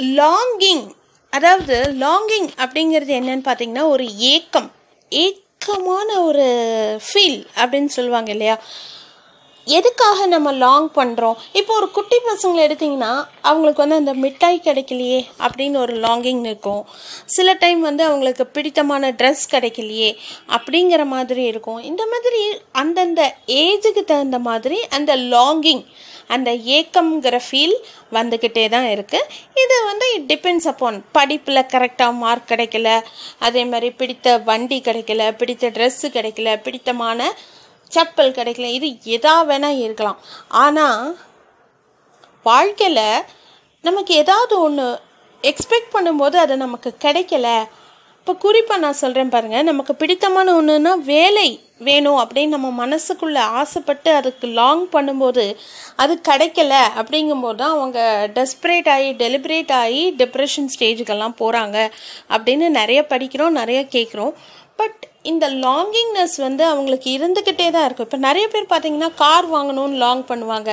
Longing அதாவது longing அப்படிங்கிறது என்னன்னு பார்த்தீங்கன்னா ஒரு ஏக்கம். ஏக்கமான ஒரு ஃபீல் அப்படின்னு சொல்லுவாங்க இல்லையா? எதுக்காக நம்ம லாங் பண்ணுறோம் இப்போ ஒரு குட்டி பசங்களை எடுத்திங்கன்னா அவங்களுக்கு வந்து அந்த மிட்டாய் கிடைக்கலையே அப்படின்னு ஒரு லாங்கிங் இருக்கும். சில டைம் வந்து அவங்களுக்கு பிடித்தமான ட்ரெஸ் கிடைக்கலையே அப்படிங்கிற மாதிரி இருக்கும். இந்த மாதிரி அந்தந்த ஏஜுக்கு தகுந்த மாதிரி அந்த லாங்கிங் அந்த ஏக்கம்ங்கிற ஃபீல் வந்துக்கிட்டே தான் இருக்குது இது வந்து இட் டிபெண்ட்ஸ் அப்பான் படிப்பில் கரெக்டாக மார்க் கிடைக்கல அதே மாதிரி பிடித்த வண்டி கிடைக்கல பிடித்த ட்ரெஸ்ஸு கிடைக்கல பிடித்தமான செப்பல் கிடைக்கல இது எதா வேணால் இருக்கலாம். ஆனால் வாழ்க்கையில் நமக்கு ஏதாவது ஒன்று எக்ஸ்பெக்ட் பண்ணும்போது அது நமக்கு கிடைக்கல. இப்போ குறிப்பாக நான் சொல்கிறேன் பாருங்கள் நமக்கு பிடித்தமான ஒன்றுன்னா வேலை. வேணும் அப்படின்னு நம்ம மனசுக்குள்ளே ஆசைப்பட்டு அதுக்கு லாங் பண்ணும்போது அது கிடைக்கல அப்படிங்கும்போது தான் அவங்க டெஸ்பரேட் ஆகி டெலிபரேட் ஆகி டிப்ரெஷன் ஸ்டேஜுக்கெல்லாம் போகிறாங்க அப்படின்னு நிறைய படிக்கிறோம் நிறைய கேட்குறோம் பட் இந்த லாங்கிங்னஸ் வந்து அவங்களுக்கு இருந்துக்கிட்டே தான் இருக்கும். இப்போ நிறைய பேர் பார்த்தீங்கன்னா கார் வாங்கணும்னு லாங் பண்ணுவாங்க.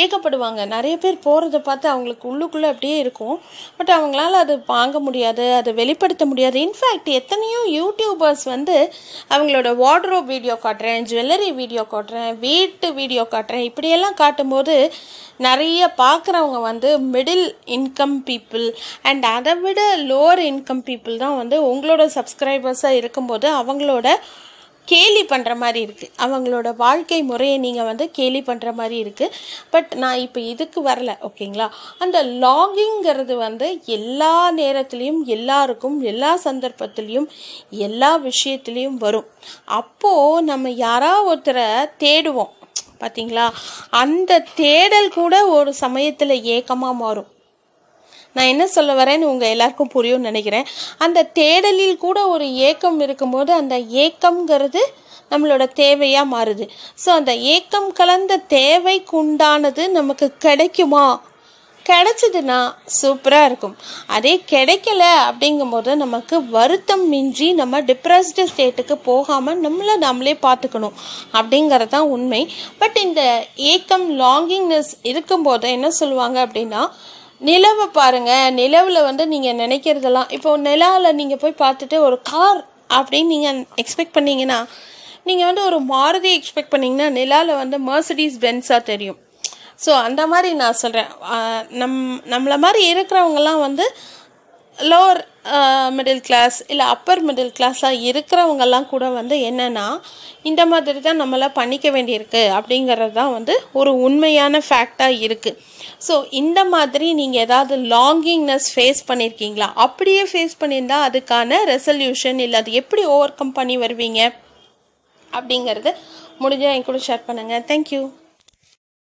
ஏகப்படுவாங்க. நிறைய பேர் போகிறத பார்த்து அவங்களுக்கு உள்ளுக்குள்ளே அப்படியே இருக்கும். பட் அவங்களால அது வாங்க முடியாது அதை வெளிப்படுத்த முடியாது. இன்ஃபேக்ட் எத்தனையோ யூடியூபர்ஸ் வந்து அவங்களோட வார்ட்ரோப் வீடியோ காட்டுறேன் ஜுவல்லரி வீடியோ காட்டுறேன் வீட்டு வீடியோ காட்டுறேன். இப்படியெல்லாம் காட்டும்போது நிறைய பார்க்குறவங்க வந்து மிடில் இன்கம் பீப்புள் அண்ட் அதை விட லோவர் இன்கம் பீப்புள் தான் வந்து உங்களோட சப்ஸ்கிரைபர்ஸாக இருக்கும்போது அவங்களோட கேலி பண்ணுற மாதிரி இருக்குது அவங்களோட வாழ்க்கை முறையை நீங்கள் வந்து கேலி பண்ணுற மாதிரி இருக்குது பட் நான் இப்போ இதுக்கு வரல ஓகேங்களா? அந்த லாகிங்கிறது வந்து எல்லா நேரத்துலேயும் எல்லாருக்கும் எல்லா சந்தர்ப்பத்துலேயும் எல்லா விஷயத்துலேயும் வரும். அப்போது நம்ம யாராவது ஒருத்தரை தேடுவோம் பார்த்தீங்களா அந்த தேடல் கூட ஒரு சமயத்தில் ஏக்கமாக மாறும். நான் என்ன சொல்ல வரேன்னு உங்கள் எல்லாருக்கும் புரியும்னு நினைக்கிறேன். அந்த தேடலில் கூட ஒரு ஏக்கம் இருக்கும்போது அந்த ஏக்கம்ங்கிறது நம்மளோட தேவையாக மாறுது. ஸோ அந்த ஏக்கம் கலந்த தேவைக்கு உண்டானது நமக்கு கிடைக்குமா? கிடைச்சதுன்னா சூப்பராக இருக்கும். அதே கிடைக்கல அப்படிங்கும்போது நமக்கு வருத்தம் மிஞ்சி நம்ம டிப்ரெஸ்டு ஸ்டேட்டுக்கு போகாமல் நம்மளை நம்மளே பார்த்துக்கணும். அப்படிங்கிறது தான் உண்மை. பட் இந்த ஏக்கம் லாங்கிங்னஸ் இருக்கும்போது என்ன சொல்லுவாங்க அப்படின்னா நிலவை பாருங்க. நிலவில் வந்து நீங்கள் நினைக்கிறதெல்லாம் இப்போ நிலாவில் நீங்கள் போய் பார்த்துட்டு ஒரு கார் அப்படின்னு நீங்கள் எக்ஸ்பெக்ட் பண்ணீங்கன்னா நீங்கள் வந்து ஒரு மாருதி எக்ஸ்பெக்ட் பண்ணிங்கன்னா நிலாவில் வந்து மர்சடிஸ் பென்ஸாக தெரியும். ஸோ அந்த மாதிரி நான் சொல்கிறேன் நம் நம்மளை மாதிரி இருக்கிறவங்கலாம் வந்து லோவர் மிடில் கிளாஸ் இல்லை அப்பர் மிடில் கிளாஸாக இருக்கிறவங்கெல்லாம் கூட வந்து என்னென்னா இந்த மாதிரி தான் நம்மளாம் பண்ணிக்க வேண்டியிருக்கு அப்படிங்கிறது தான் வந்து ஒரு உண்மையான ஃபேக்டாக இருக்குது ஸோ இந்த மாதிரி நீங்கள் ஏதாவது லாங்கிங்னஸ் ஃபேஸ் பண்ணியிருக்கீங்களா? அப்படியே ஃபேஸ் பண்ணியிருந்தால் அதுக்கான ரெசல்யூஷன் இல்லை அது எப்படி ஓவர் கம் பண்ணி வருவீங்க? அப்படிங்கிறது முடிஞ்சால் என் கூட ஷேர் பண்ணுங்கள் தேங்க்யூ